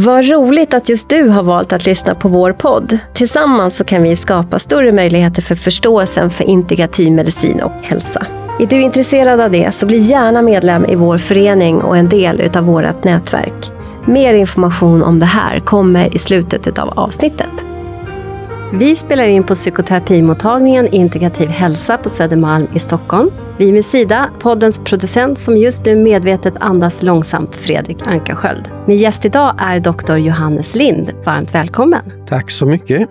Vad roligt att just du har valt att lyssna på vår podd. Tillsammans så kan vi skapa större möjligheter för förståelsen för integrativ medicin och hälsa. Är du intresserad av det så bli gärna medlem i vår förening och en del utav vårt nätverk. Mer information om det här kommer i slutet av avsnittet. Vi spelar in på psykoterapimottagningen Integrativ hälsa på Södermalm i Stockholm. Vi med Sida, poddens producent som just nu medvetet andas långsamt, Fredrik Ankarsköld. Min gäst idag är doktor Johannes Lind. Varmt välkommen! Tack så mycket!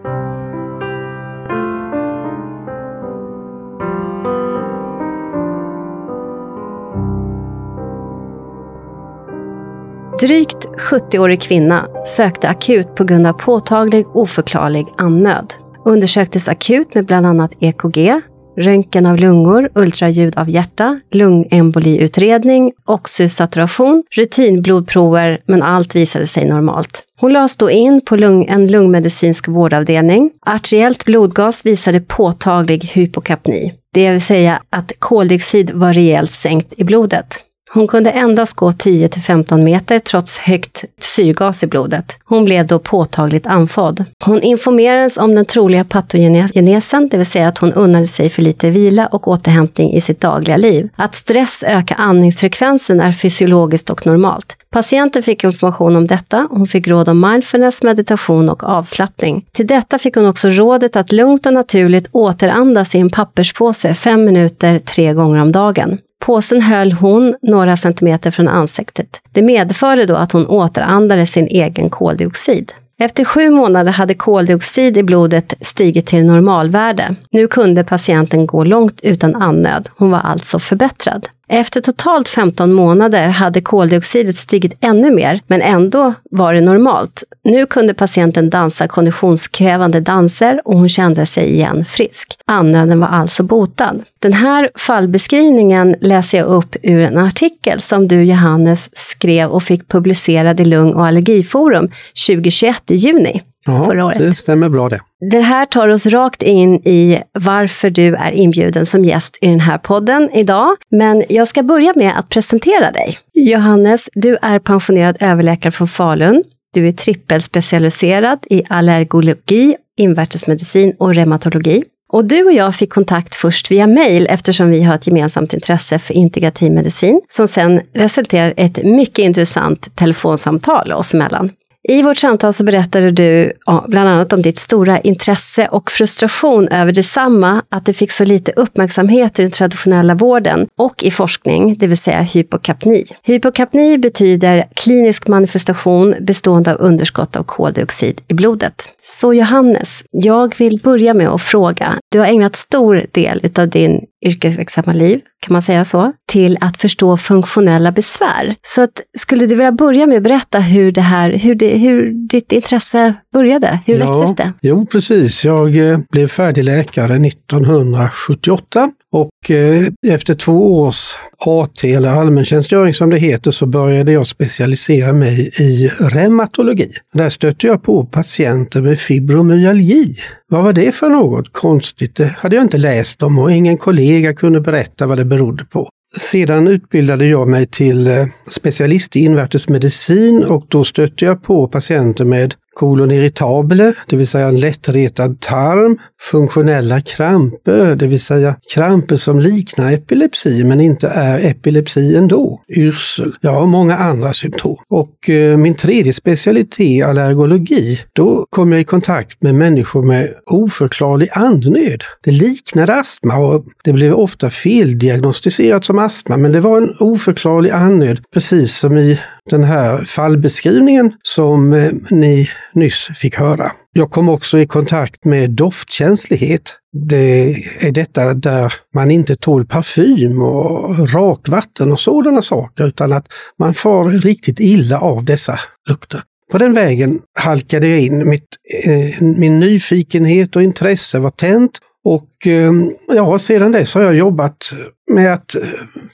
Drygt 70-årig kvinna sökte akut på grund av påtaglig oförklarlig andnöd. Undersöktes akut med bland annat EKG, röntgen av lungor, ultraljud av hjärta, lungemboliutredning, oxysaturation, rutinblodprover, men allt visade sig normalt. Hon lades då in på lung, en lungmedicinsk vårdavdelning. Arteriellt blodgas visade påtaglig hypokapni, det vill säga att koldioxid var rejält sänkt i blodet. Hon kunde endast gå 10 15 meter trots högt syrgas i blodet. Hon blev då påtagligt andfådd. Hon informerades om den troliga patogenesen, det vill säga att hon unnade sig för lite vila och återhämtning i sitt dagliga liv. Att stress ökar andningsfrekvensen är fysiologiskt och normalt. Patienten fick information om detta. Hon fick råd om mindfulness, meditation och avslappning. Till detta fick hon också rådet att lugnt och naturligt återandas i en papperspåse fem minuter tre gånger om dagen. Påsen höll hon några centimeter från ansiktet. Det medförde då att hon återandade sin egen koldioxid. Efter sju månader hade koldioxid i blodet stigit till normalvärde. Nu kunde patienten gå långt utan andnöd. Hon var alltså förbättrad. Efter totalt 15 månader hade koldioxidet stigit ännu mer, men ändå var det normalt. Nu kunde patienten dansa konditionskrävande danser och hon kände sig igen frisk. Andnöden var alltså botad. Den här fallbeskrivningen läser jag upp ur en artikel som du Johannes skrev och fick publicerad i Lung och allergiforum 2021 i juni. Ja, förra året. det stämmer bra det. Det här tar oss rakt in i varför du är inbjuden som gäst i den här podden idag. Men jag ska börja med att presentera dig. Johannes, du är pensionerad överläkare från Falun. Du är trippelspecialiserad i allergologi, invärtesmedicin och reumatologi. Och du och jag fick kontakt först via mail eftersom vi har ett gemensamt intresse för integrativ medicin som sen resulterar i ett mycket intressant telefonsamtal oss emellan. I vårt samtal så berättade du bland annat om ditt stora intresse och frustration över detsamma, att det fick så lite uppmärksamhet i den traditionella vården och i forskning, det vill säga hypokapni. Hypokapni betyder klinisk manifestation bestående av underskott av koldioxid i blodet. Så Johannes, jag vill börja med att fråga, du har ägnat stor del av din yrkesverksamma liv, kan man säga så, till att förstå funktionella besvär. Så att, skulle du vilja börja med att berätta hur, det här, hur, det, hur ditt intresse började? Hur ja, väcktes det? Jo, precis. Jag eh, blev färdig läkare 1978 och eh, efter två års AT eller allmäntjänstgöring som det heter så började jag specialisera mig i reumatologi. Där stötte jag på patienter med fibromyalgi. Vad var det för något konstigt? Det hade jag inte läst om och ingen kollega kunde berätta vad det berodde på. Sedan utbildade jag mig till eh, specialist i invärtesmedicin och då stötte jag på patienter med kolon irritabile, det vill säga en lättretad tarm, funktionella kramper, det vill säga kramper som liknar epilepsi men inte är epilepsi ändå, yrsel, ja många andra symptom. Och eh, min tredje specialitet, allergologi, då kom jag i kontakt med människor med oförklarlig andnöd. Det liknade astma och det blev ofta feldiagnostiserat som astma men det var en oförklarlig andnöd precis som i den här fallbeskrivningen som eh, ni nyss fick höra. Jag kom också i kontakt med doftkänslighet. Det är detta där man inte tål parfym och rakvatten och sådana saker utan att man far riktigt illa av dessa lukter. På den vägen halkade jag in. Mitt, eh, min nyfikenhet och intresse var tänt och eh, ja, sedan dess har jag jobbat med att eh,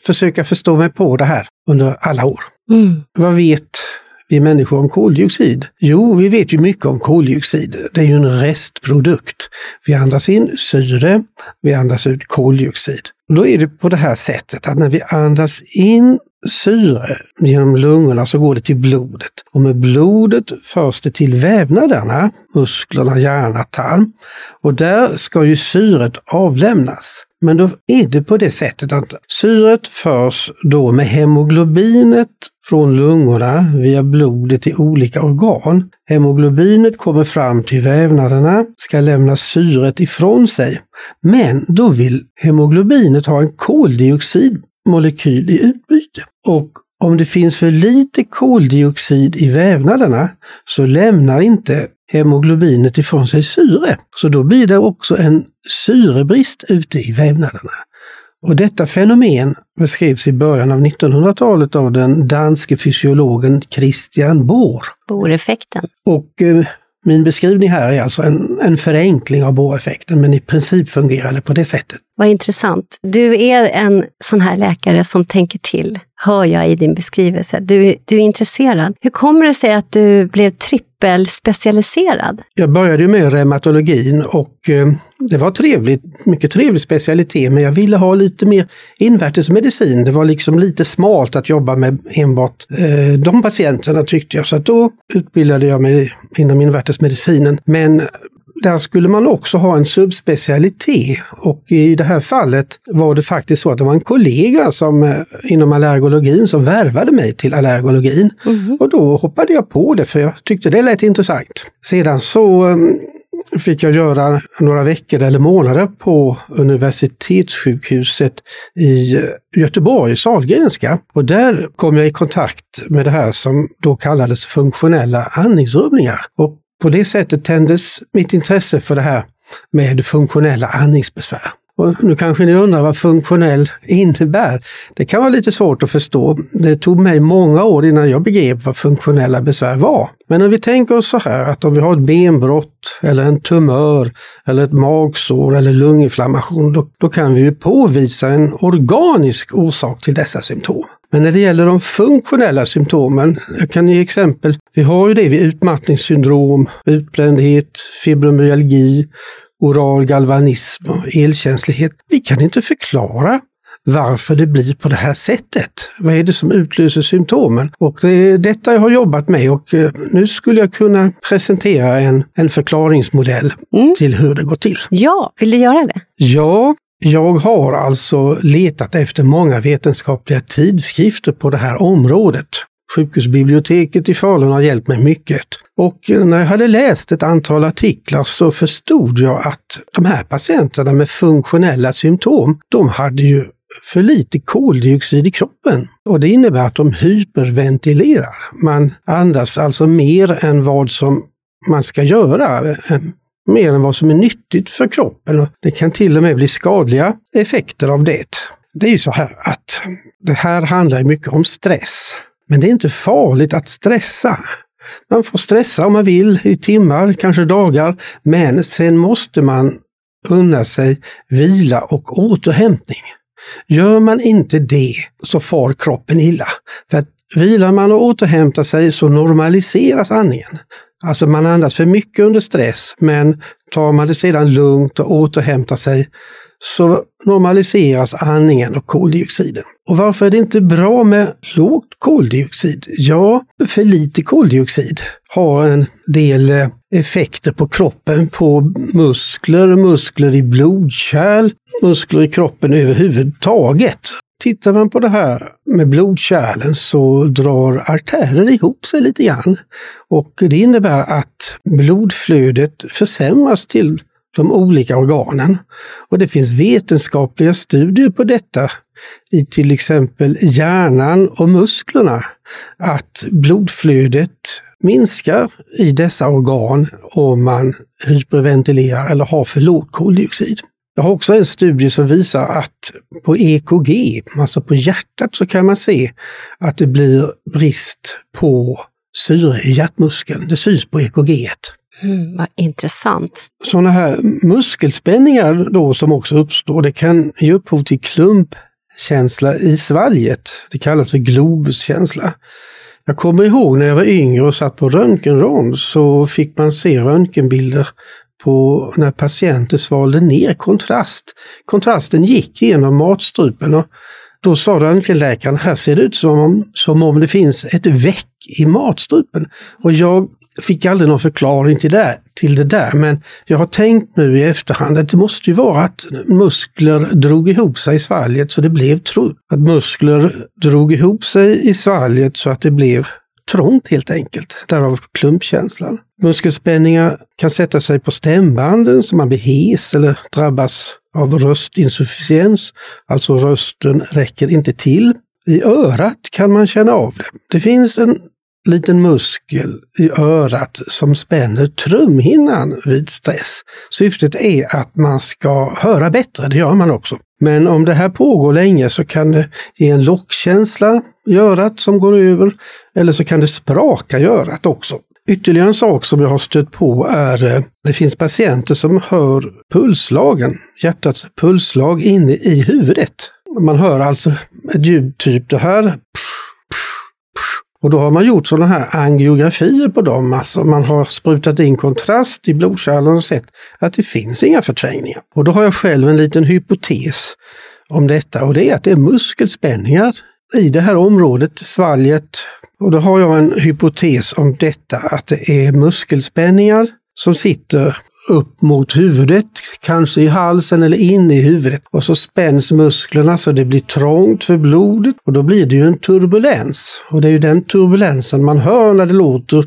försöka förstå mig på det här under alla år. Mm. Vad vet vi människor om koldioxid? Jo, vi vet ju mycket om koldioxid. Det är ju en restprodukt. Vi andas in syre, vi andas ut koldioxid. Då är det på det här sättet att när vi andas in syre genom lungorna så går det till blodet. Och med blodet förs det till vävnaderna, musklerna, hjärna, tarm. Och där ska ju syret avlämnas. Men då är det på det sättet att syret förs då med hemoglobinet från lungorna via blodet i olika organ. Hemoglobinet kommer fram till vävnaderna, ska lämna syret ifrån sig. Men då vill hemoglobinet ha en koldioxidmolekyl i utbyte. Och om det finns för lite koldioxid i vävnaderna så lämnar inte hemoglobinet ifrån sig syre. Så då blir det också en syrebrist ute i vävnaderna. Och detta fenomen beskrevs i början av 1900-talet av den danske fysiologen Christian Bohr. Bohr-effekten. Och eh, min beskrivning här är alltså en, en förenkling av Bohr-effekten, men i princip fungerar det på det sättet. Vad intressant. Du är en sån här läkare som tänker till, hör jag i din beskrivelse. Du, du är intresserad. Hur kommer det sig att du blev trippelspecialiserad? Jag började med reumatologin och eh, det var trevligt, mycket trevlig specialitet, men jag ville ha lite mer invärtesmedicin. Det var liksom lite smalt att jobba med enbart eh, de patienterna tyckte jag, så att då utbildade jag mig inom invärtesmedicinen. Men där skulle man också ha en subspecialitet och i det här fallet var det faktiskt så att det var en kollega som, eh, inom allergologin som värvade mig till allergologin. Mm. Och då hoppade jag på det för jag tyckte det lät intressant. Sedan så um, fick jag göra några veckor eller månader på universitetssjukhuset i Göteborg, Sahlgrenska. Och där kom jag i kontakt med det här som då kallades funktionella andningsrubbningar. Och på det sättet tändes mitt intresse för det här med funktionella andningsbesvär. Och nu kanske ni undrar vad funktionell innebär. Det kan vara lite svårt att förstå. Det tog mig många år innan jag begrep vad funktionella besvär var. Men om vi tänker oss så här att om vi har ett benbrott eller en tumör eller ett magsår eller lunginflammation, då, då kan vi ju påvisa en organisk orsak till dessa symptom. Men när det gäller de funktionella symptomen, jag kan ge exempel. Vi har ju det vid utmattningssyndrom, utbrändhet, fibromyalgi, oral galvanism och elkänslighet. Vi kan inte förklara varför det blir på det här sättet. Vad är det som utlöser symptomen? Och det är detta jag har jobbat med och eh, nu skulle jag kunna presentera en, en förklaringsmodell mm. till hur det går till. Ja, vill du göra det? Ja, jag har alltså letat efter många vetenskapliga tidskrifter på det här området. Sjukhusbiblioteket i Falun har hjälpt mig mycket. Och när jag hade läst ett antal artiklar så förstod jag att de här patienterna med funktionella symptom, de hade ju för lite koldioxid i kroppen. Och det innebär att de hyperventilerar. Man andas alltså mer än vad som man ska göra eh, mer än vad som är nyttigt för kroppen. Det kan till och med bli skadliga effekter av det. Det är ju så här att det här handlar mycket om stress. Men det är inte farligt att stressa. Man får stressa om man vill i timmar, kanske dagar, men sen måste man unna sig vila och återhämtning. Gör man inte det så far kroppen illa. För att vilar man och återhämtar sig så normaliseras andningen. Alltså man andas för mycket under stress, men tar man det sedan lugnt och återhämtar sig så normaliseras andningen och koldioxiden. Och varför är det inte bra med lågt koldioxid? Ja, för lite koldioxid har en del eh, effekter på kroppen, på muskler, muskler i blodkärl, muskler i kroppen överhuvudtaget. Tittar man på det här med blodkärlen så drar artärer ihop sig lite grann. Och det innebär att blodflödet försämras till de olika organen. Och det finns vetenskapliga studier på detta i till exempel hjärnan och musklerna. Att blodflödet minskar i dessa organ om man hyperventilerar eller har för låg koldioxid. Jag har också en studie som visar att på EKG, alltså på hjärtat, så kan man se att det blir brist på syre i hjärtmuskeln. Det syns på EKG. Mm, vad intressant. Sådana här muskelspänningar då som också uppstår, det kan ge upphov till klumpkänsla i svalget. Det kallas för globuskänsla. Jag kommer ihåg när jag var yngre och satt på röntgenrond så fick man se röntgenbilder på när patienter svalde ner kontrast. Kontrasten gick genom matstrupen och Då sa röntgenläkaren, här ser det ut som om, som om det finns ett väck i matstrupen. Och jag fick aldrig någon förklaring till det, till det där, men jag har tänkt nu i efterhand att det måste ju vara att muskler drog ihop sig i svalget så det blev trupp. Att muskler drog ihop sig i svalget så att det blev trångt helt enkelt. Därav klumpkänslan. Muskelspänningar kan sätta sig på stämbanden så man blir hes eller drabbas av röstinsufficiens, alltså rösten räcker inte till. I örat kan man känna av det. Det finns en liten muskel i örat som spänner trumhinnan vid stress. Syftet är att man ska höra bättre, det gör man också. Men om det här pågår länge så kan det ge en lockkänsla i örat som går över, eller så kan det spraka i örat också. Ytterligare en sak som jag har stött på är att det finns patienter som hör pulslagen, hjärtats pulslag inne i huvudet. Man hör alltså ett ljud typ det här. Och då har man gjort sådana här angiografier på dem, alltså man har sprutat in kontrast i blodkärlen och sett att det finns inga förträngningar. Och då har jag själv en liten hypotes om detta och det är att det är muskelspänningar i det här området, svalget. Och då har jag en hypotes om detta, att det är muskelspänningar som sitter upp mot huvudet, kanske i halsen eller inne i huvudet. Och så spänns musklerna så det blir trångt för blodet och då blir det ju en turbulens. Och det är ju den turbulensen man hör när det låter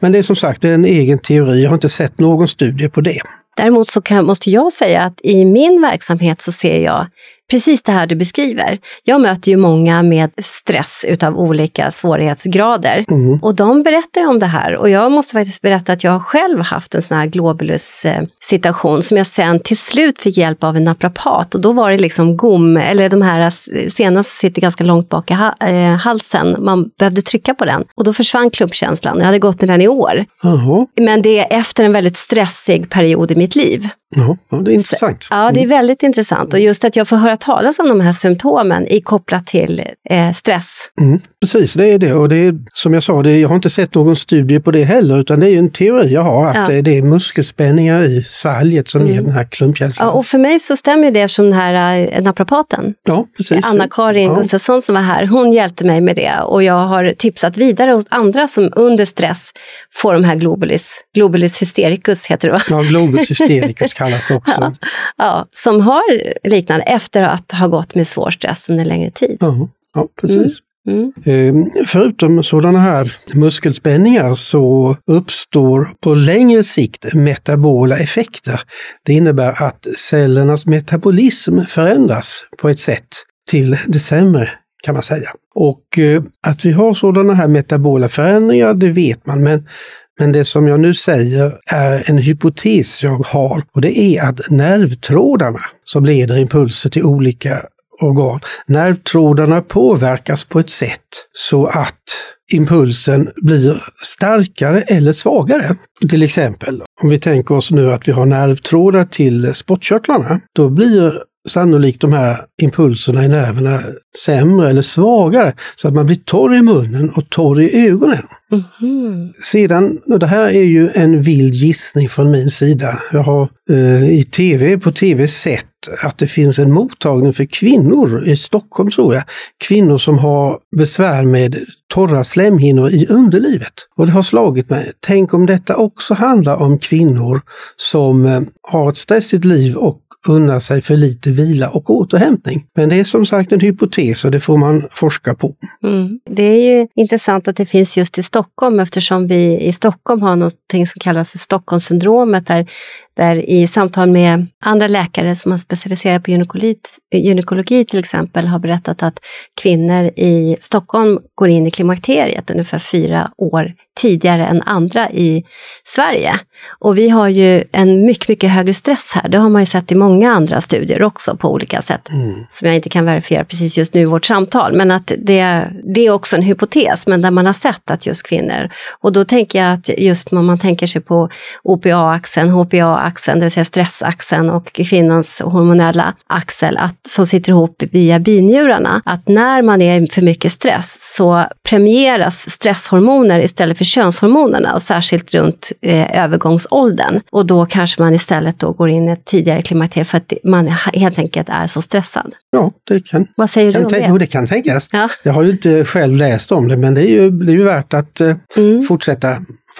men det är som sagt en egen teori, jag har inte sett någon studie på det. Däremot så kan, måste jag säga att i min verksamhet så ser jag precis det här du beskriver. Jag möter ju många med stress utav olika svårighetsgrader mm. och de berättar ju om det här och jag måste faktiskt berätta att jag har själv haft en sån här globulus situation som jag sen till slut fick hjälp av en naprapat och då var det liksom gom, eller de här senaste sitter ganska långt bak i eh, halsen, man behövde trycka på den och då försvann klumpkänslan. Jag hade gått med den i år. Uh Men det är efter en väldigt stressig period i mitt liv. Ja, det är intressant. Ja, det är mm. väldigt intressant. Och just att jag får höra talas om de här symptomen i kopplat till eh, stress. Mm, precis, det är det. Och det är som jag sa, det är, jag har inte sett någon studie på det heller, utan det är en teori jag har, att ja. det är muskelspänningar i svalget som mm. ger den här klumpkänslan. Ja, och för mig så stämmer det eftersom den här äh, naprapaten, ja. Anna-Karin ja. Gustafsson som var här, hon hjälpte mig med det och jag har tipsat vidare hos andra som under stress får de här globulis, globulis hystericus heter det va? Ja, globus hystericus kallas det också. Ja, ja, som har liknande efter att ha gått med svår stress under längre tid. Ja, ja precis. Mm. Mm. Förutom sådana här muskelspänningar så uppstår på längre sikt metabola effekter. Det innebär att cellernas metabolism förändras på ett sätt till det sämre kan man säga. Och eh, att vi har sådana här metabola förändringar, det vet man, men men det som jag nu säger är en hypotes jag har och det är att nervtrådarna som leder impulser till olika organ, nervtrådarna påverkas på ett sätt så att impulsen blir starkare eller svagare. Till exempel om vi tänker oss nu att vi har nervtrådar till spottkörtlarna, då blir sannolikt de här impulserna i nerverna sämre eller svagare så att man blir torr i munnen och torr i ögonen. Mm. Sedan, och det här är ju en vild gissning från min sida. Jag har eh, i tv, på tv sett att det finns en mottagning för kvinnor i Stockholm tror jag. Kvinnor som har besvär med torra slemhinnor i underlivet. Och det har slagit mig, tänk om detta också handlar om kvinnor som eh, har ett stressigt liv och unna sig för lite vila och återhämtning. Men det är som sagt en hypotes och det får man forska på. Mm. Det är ju intressant att det finns just i Stockholm eftersom vi i Stockholm har något som kallas för Stockholmssyndromet där, där i samtal med andra läkare som har specialiserat på gynekologi, till exempel har berättat att kvinnor i Stockholm går in i klimakteriet ungefär fyra år tidigare än andra i Sverige. Och vi har ju en mycket, mycket högre stress här. Det har man ju sett i många andra studier också på olika sätt. Mm. Som jag inte kan verifiera precis just nu i vårt samtal. Men att det, det är också en hypotes, men där man har sett att just kvinnor. Och då tänker jag att just om man tänker sig på OPA-axeln, HPA axeln, det vill säga stressaxeln och kvinnans hormonella axel att, som sitter ihop via binjurarna. Att när man är i för mycket stress så premieras stresshormoner istället för könshormonerna och särskilt runt eh, övergångsåldern. Och då kanske man istället då går in i ett tidigare klimakterium för att man helt enkelt är så stressad. Ja, det kan, Vad säger kan, du om det? Jo, det kan tänkas. Ja. Jag har ju inte själv läst om det men det är ju, det är ju värt att eh, Mm. fortsätta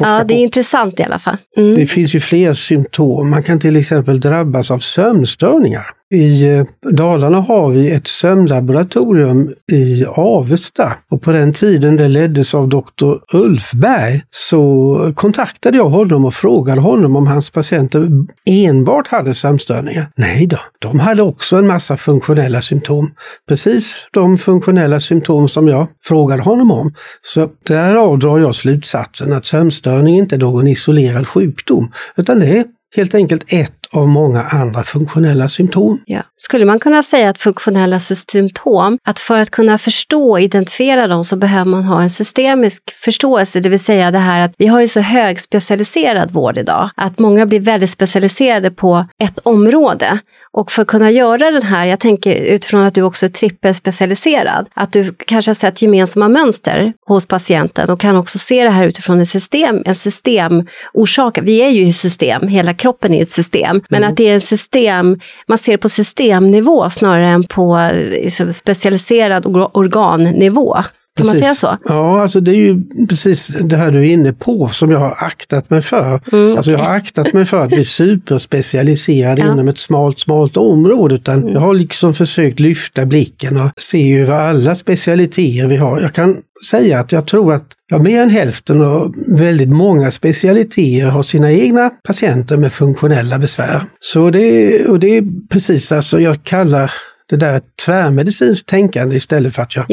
Ja, det är på. intressant i alla fall. Mm. Det finns ju fler symptom. Man kan till exempel drabbas av sömnstörningar. I eh, Dalarna har vi ett sömnlaboratorium i Avesta och på den tiden det leddes av doktor Ulfberg så kontaktade jag honom och frågade honom om hans patienter enbart hade sömnstörningar. Nej då, de hade också en massa funktionella symptom. Precis de funktionella symptom som jag frågade honom om. Så därav drar jag slutsatsen att sömnstörning inte är någon isolerad sjukdom utan det är helt enkelt ett av många andra funktionella symptom. Ja. Skulle man kunna säga att funktionella symptom, att för att kunna förstå och identifiera dem så behöver man ha en systemisk förståelse, det vill säga det här att vi har ju så högspecialiserad vård idag, att många blir väldigt specialiserade på ett område. Och för att kunna göra den här, jag tänker utifrån att du också är trippelspecialiserad, att du kanske har sett gemensamma mönster hos patienten och kan också se det här utifrån ett system, en systemorsak. Vi är ju i system, hela kroppen är ett system, Mm. men att det är en system, man ser på systemnivå snarare än på eh, liksom specialiserad organnivå. Kan man säga så? Ja, alltså det är ju precis det här du är inne på som jag har aktat mig för. Mm, alltså jag har aktat mig för att bli superspecialiserad Ja. inom ett smalt, smalt område. Utan jag har liksom försökt lyfta blicken och se över alla specialiteter vi har. Jag kan säga att jag tror att ja, mer än hälften och väldigt många specialiteter har sina egna patienter med funktionella besvär. Så det, och det är precis alltså jag kallar det där tvärmedicinskt tänkande istället för att jag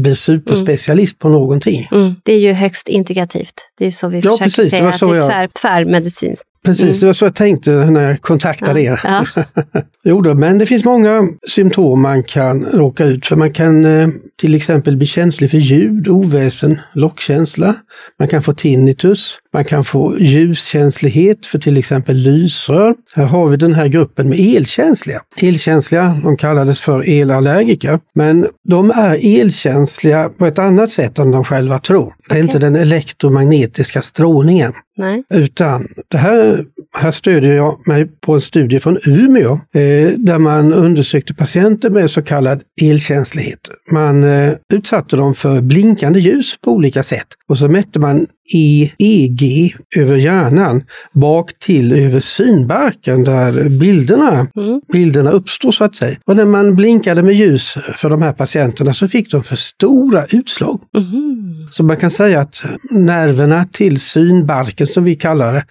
blir superspecialist på någonting. Mm. Det är ju högst integrativt. Det är så vi Ja, försöker precis, säga, att det är jag- tvär, tvärmedicinskt. Precis, det var så jag tänkte när jag kontaktade er. Ja. jo då, men det finns många symptom man kan råka ut för. Man kan eh, till exempel bli känslig för ljud, oväsen, lockkänsla. Man kan få tinnitus. Man kan få ljuskänslighet för till exempel lysrör. Här har vi den här gruppen med elkänsliga. Elkänsliga, de kallades för elallergiker. Men de är elkänsliga på ett annat sätt än de själva tror. Det är inte den elektromagnetiska strålningen. Nej. Utan det här, här stödjer jag mig på en studie från Umeå eh, där man undersökte patienter med så kallad elkänslighet. Man eh, utsatte dem för blinkande ljus på olika sätt och så mätte man EEG över hjärnan bak till över synbarken där bilderna, Mm. bilderna uppstår så att säga. Och när man blinkade med ljus för de här patienterna så fick de för stora utslag. Mhm. Så man kan säga att nerverna till synbarken som vi kallar det,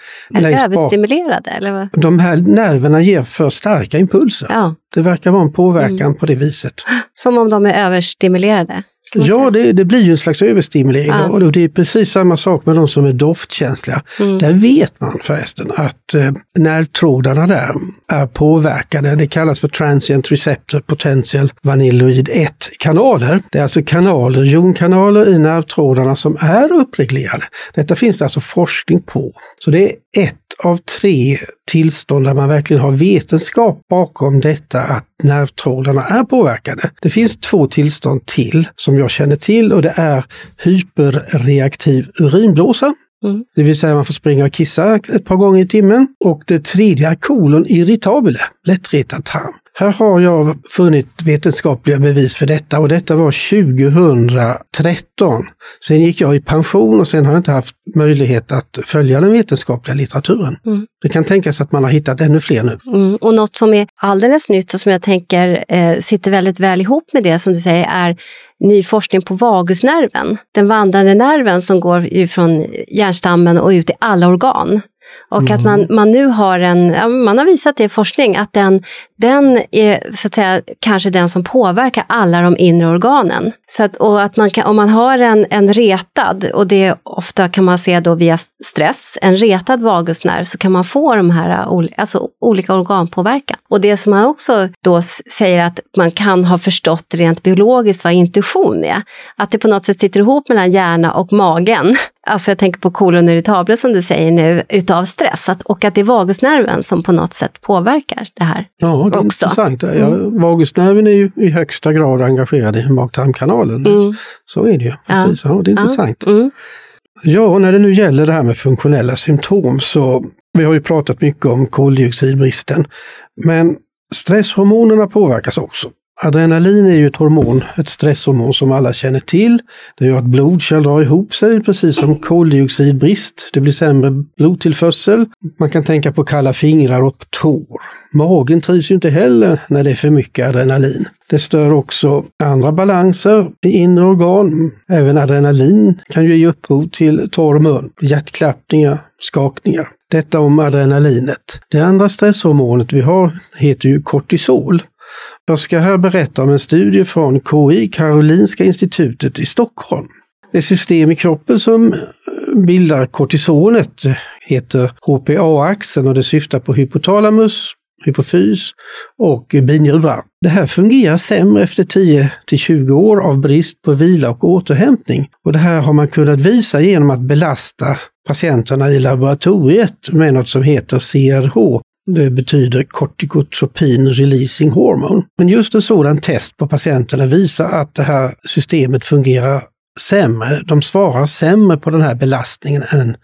Är överstimulerade eller vad? de här nerverna ger för starka impulser. Ja, Det verkar vara en påverkan på det viset. som om de är överstimulerade. Ja, det, det blir ju en slags överstimulering Ja. och det är precis samma sak med de som är doftkänsliga. Mm. Där vet man förresten att eh, nervtrådarna där är påverkade. Det kallas för transient receptor potential vanilloid 1-kanaler. Det är alltså kanaler, jonkanaler i nervtrådarna som är uppreglerade. Detta finns det alltså forskning på. Så det är ett av tre tillstånd där man verkligen har vetenskap bakom detta att nervtrådarna är påverkade. Det finns två tillstånd till som jag känner till och det är hyperreaktiv urinblåsa. Mm. Det vill säga man får springa och kissa ett par gånger i timmen. Och det tredje är kolon irritabile, lättretad tarm. Här har jag funnit vetenskapliga bevis för detta och detta var 2013. Sen gick jag i pension och sen har jag inte haft möjlighet att följa den vetenskapliga litteraturen. Mm. Det kan tänkas att man har hittat ännu fler nu. Mm. Och något som är alldeles nytt och som jag tänker eh, sitter väldigt väl ihop med det som du säger är ny forskning på vagusnerven. Den vandrande nerven som går ju från hjärnstammen och ut i alla organ. Och att man, man nu har en, ja, man har visat det i forskning, att den, den är så att säga kanske den som påverkar alla de inre organen. Så att, och att man kan, om man har en, en retad, och det ofta kan man se då via stress, en retad vagusnerv så kan man få de här alltså, olika organpåverkan. Och det som man också då säger att man kan ha förstått rent biologiskt vad intuition är, att det på något sätt sitter ihop mellan hjärna och magen. Alltså jag tänker på kolon irritabel som du säger nu, utav stress. Att, och att det är vagusnerven som på något sätt påverkar det här. Ja, det är också. intressant. Ja, vagusnerven är ju i högsta grad engagerad i mag-tarmkanalen. Mm. Så är det ju. Precis. Ja. det är intressant. Mm. Ja, när det nu gäller det här med funktionella symptom så vi har ju pratat mycket om koldioxidbristen. Men stresshormonerna påverkas också. Adrenalin är ju ett hormon, ett stresshormon som alla känner till. Det gör att blodkärl drar ihop sig, precis som koldioxidbrist. Det blir sämre blodtillförsel. Man kan tänka på kalla fingrar och tår. Magen trivs ju inte heller när det är för mycket adrenalin. Det stör också andra balanser i inre organ. Även adrenalin kan ju ge upphov till torr mun, hjärtklappningar, skakningar. Detta om adrenalinet. Det andra stresshormonet vi har heter ju kortisol. Jag ska här berätta om en studie från KI, Karolinska institutet i Stockholm. Det system i kroppen som eh, bildar kortisonet heter HPA-axeln och det syftar på hypotalamus, hypofys och binjurar. Det här fungerar sämre efter 10 till 20 år av brist på vila och återhämtning. Och det här har man kunnat visa genom att belasta patienterna i laboratoriet med något som heter CRH, det betyder kortikotropin releasing hormone. Men just en sådan test på patienterna visar att det här systemet fungerar sämre. De svarar sämre på den här belastningen än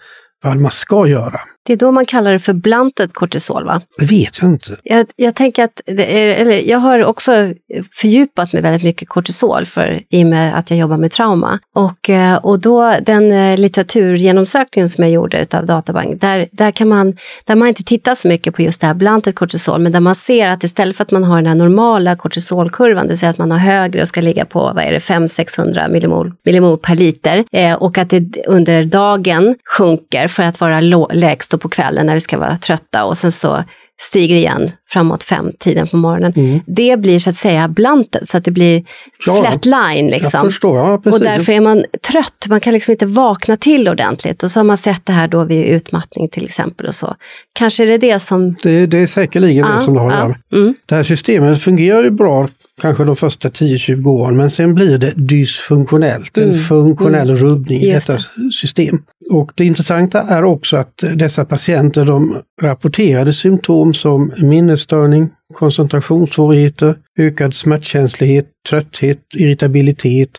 vad man ska göra. Det är då man kallar det för blantet kortisol va? Det vet jag inte. Jag, jag tänker att, är, eller jag har också fördjupat mig väldigt mycket kortisol för, i och med att jag jobbar med trauma. Och, eh, och då den eh, litteraturgenomsökningen som jag gjorde utav Databank, där, där kan man, där man inte tittar så mycket på just det här blantet kortisol, men där man ser att istället för att man har den här normala kortisolkurvan, det vill säga att man har högre och ska ligga på, vad är det, 500-600 millimol, millimol per liter, eh, och att det under dagen sjunker för att vara lägst på kvällen när vi ska vara trötta och sen så stiger igen framåt fem tiden på morgonen. Mm. Det blir så att säga blantet, så att det blir ja, flat line. Liksom. Ja, och därför är man trött, man kan liksom inte vakna till ordentligt. Och så har man sett det här då vid utmattning till exempel. och så. Kanske är det det som... Det, det är säkerligen ja, det som det har att göra ja. mm. Det här systemet fungerar ju bra kanske de första 10-20 åren, men sen blir det dysfunktionellt, en mm. funktionell mm. rubbning i detta det. system. Och det intressanta är också att dessa patienter de rapporterade symptom som minnesstörning, koncentrationssvårigheter, ökad smärtkänslighet, trötthet, irritabilitet,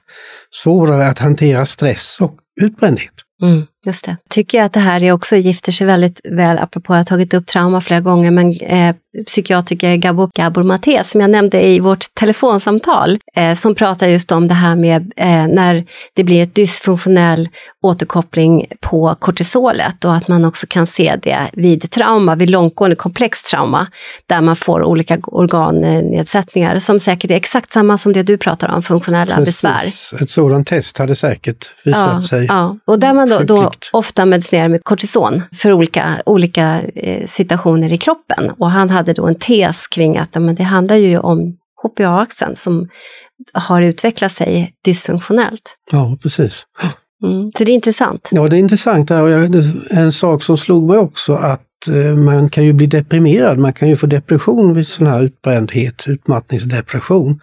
svårare att hantera stress och utbrändhet. Mm, just det. Tycker jag att det här är också gifter sig väldigt väl, apropå att jag har tagit upp trauma flera gånger, men eh, psykiatriker Gabor, Gabor Maté som jag nämnde i vårt telefonsamtal, eh, som pratar just om det här med eh, när det blir ett dysfunktionell återkoppling på kortisolet och att man också kan se det vid trauma, vid långtgående komplext trauma, där man får olika organnedsättningar som säkert är exakt samma som det du pratar om, funktionella Precis. besvär. Ett sådant test hade säkert visat ja, sig ja. Och där man då, då ofta medicinerar med kortison för olika, olika eh, situationer i kroppen. Och han hade då en tes kring att men det handlar ju om HPA-axeln som har utvecklat sig dysfunktionellt. Ja, precis. Mm. Så det är intressant. Ja, det är intressant. En sak som slog mig också att eh, man kan ju bli deprimerad, man kan ju få depression vid sån här utbrändhet, utmattningsdepression.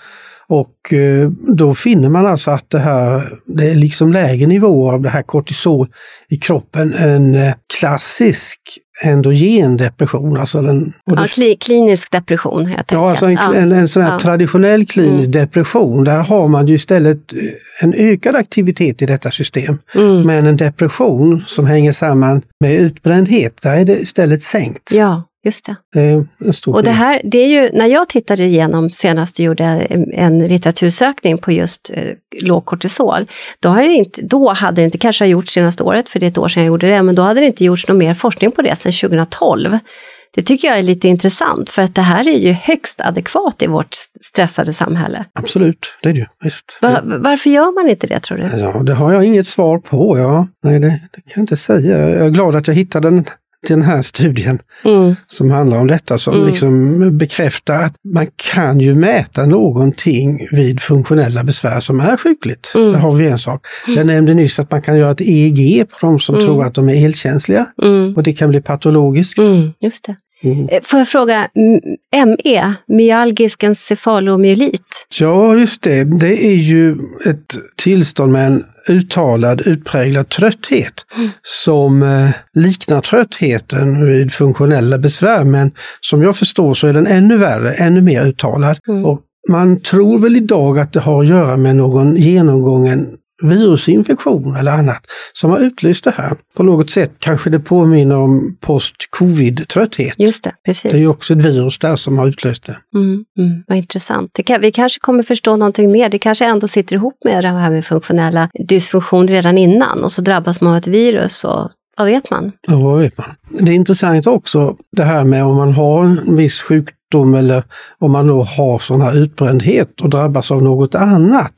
Och eh, då finner man alltså att det här, det är liksom lägre nivåer av det här kortisol i kroppen än eh, klassisk endogen depression. Alltså den, ja, kli, klinisk depression. Jag ja, alltså en, ja. en, en sån här ja. traditionell klinisk mm. depression, där har man ju istället eh, en ökad aktivitet i detta system. Mm. Men en depression som hänger samman med utbrändhet, där är det istället sänkt. Ja, Just det. det är en stor och det här, det är ju, när jag tittade igenom senast och gjorde en, en litteratursökning på just eh, låg kortisol, då, har det inte, då hade det inte, kanske har gjorts senaste året, för det är ett år sedan jag gjorde det, men då hade det inte gjorts någon mer forskning på det sedan 2012. Det tycker jag är lite intressant, för att det här är ju högst adekvat i vårt stressade samhälle. Absolut, det är det ju. Visst. Va, varför gör man inte det tror du? Ja, det har jag inget svar på. Ja. Nej, det, det kan jag inte säga. Jag är glad att jag hittade den till den här studien mm. som handlar om detta som mm. liksom bekräftar att man kan ju mäta någonting vid funktionella besvär som är sjukligt. Mm. Där har vi en sak. Jag nämnde nyss att man kan göra ett EEG på de som mm. tror att de är elkänsliga mm. och det kan bli patologiskt. Mm, just det. Mm. Eh, Får jag fråga, ME, myalgisk encefalomyelit? Ja, just det. Det är ju ett tillstånd med en uttalad, utpräglad trötthet som eh, liknar tröttheten vid funktionella besvär. Men som jag förstår så är den ännu värre, ännu mer uttalad. Mm. Och man tror väl idag att det har att göra med någon genomgången virusinfektion eller annat som har utlöst det här. På något sätt kanske det påminner om post-covid-trötthet. Just det, precis. Det är ju också ett virus där som har utlöst det. Mm, mm, vad intressant. Kan, vi kanske kommer förstå någonting mer. Det kanske ändå sitter ihop med det här med funktionella dysfunktion redan innan och så drabbas man av ett virus och vad vet man? Ja, vad vet man. Det är intressant också det här med om man har en viss sjukdom eller om man då har sån här utbrändhet och drabbas av något annat.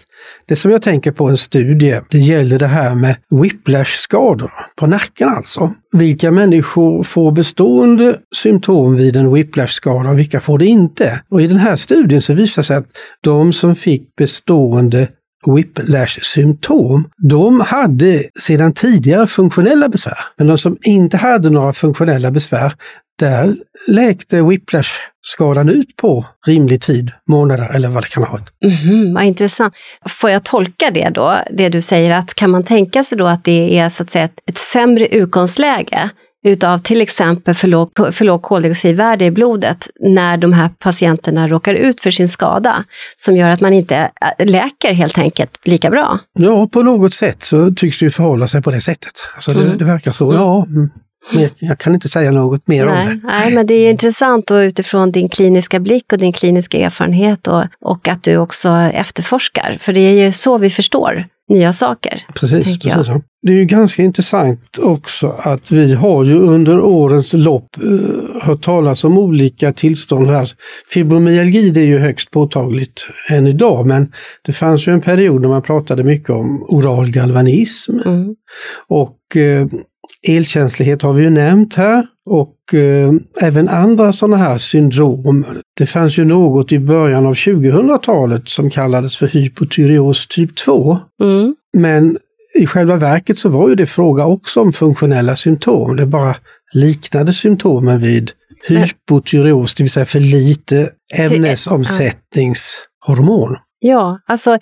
Det som jag tänker på en studie, det gäller det här med whiplash-skador på nacken alltså. Vilka människor får bestående symptom vid en whiplash-skada och vilka får det inte? Och i den här studien så visar det sig att de som fick bestående whiplash-symptom, de hade sedan tidigare funktionella besvär. Men de som inte hade några funktionella besvär, där läkte whiplash-skadan ut på rimlig tid, månader eller vad det kan ha varit. Mhm, vad intressant. Får jag tolka det då, det du säger, att kan man tänka sig då att det är så att säga ett, ett sämre utgångsläge utav till exempel för låg, för låg koldioxidvärde i blodet när de här patienterna råkar ut för sin skada som gör att man inte äh, läker helt enkelt lika bra? Ja, på något sätt så tycks det ju förhålla sig på det sättet. Alltså det, Mm. det verkar så. Ja, mm. Men jag, jag kan inte säga något mer om Nej, det. nej, men det är intressant och utifrån din kliniska blick och din kliniska erfarenhet och, och att du också efterforskar. För det är ju så vi förstår nya saker. Precis, jag. precis. ja. Det är ju ganska intressant också att vi har ju under årens lopp eh, hört talas om olika tillstånd. Här. Fibromyalgi det är ju högst påtagligt än idag men det fanns ju en period när man pratade mycket om oral galvanism Mm. och eh, elkänslighet har vi ju nämnt här och eh, även andra sådana här syndrom. Det fanns ju något i början av 2000-talet som kallades för hypotyreos typ 2. Mm. Men i själva verket så var ju det fråga också om funktionella symptom. Det bara liknade symptomen vid hypotyreos, det vill säga för lite ämnesomsättningshormon. Ja, alltså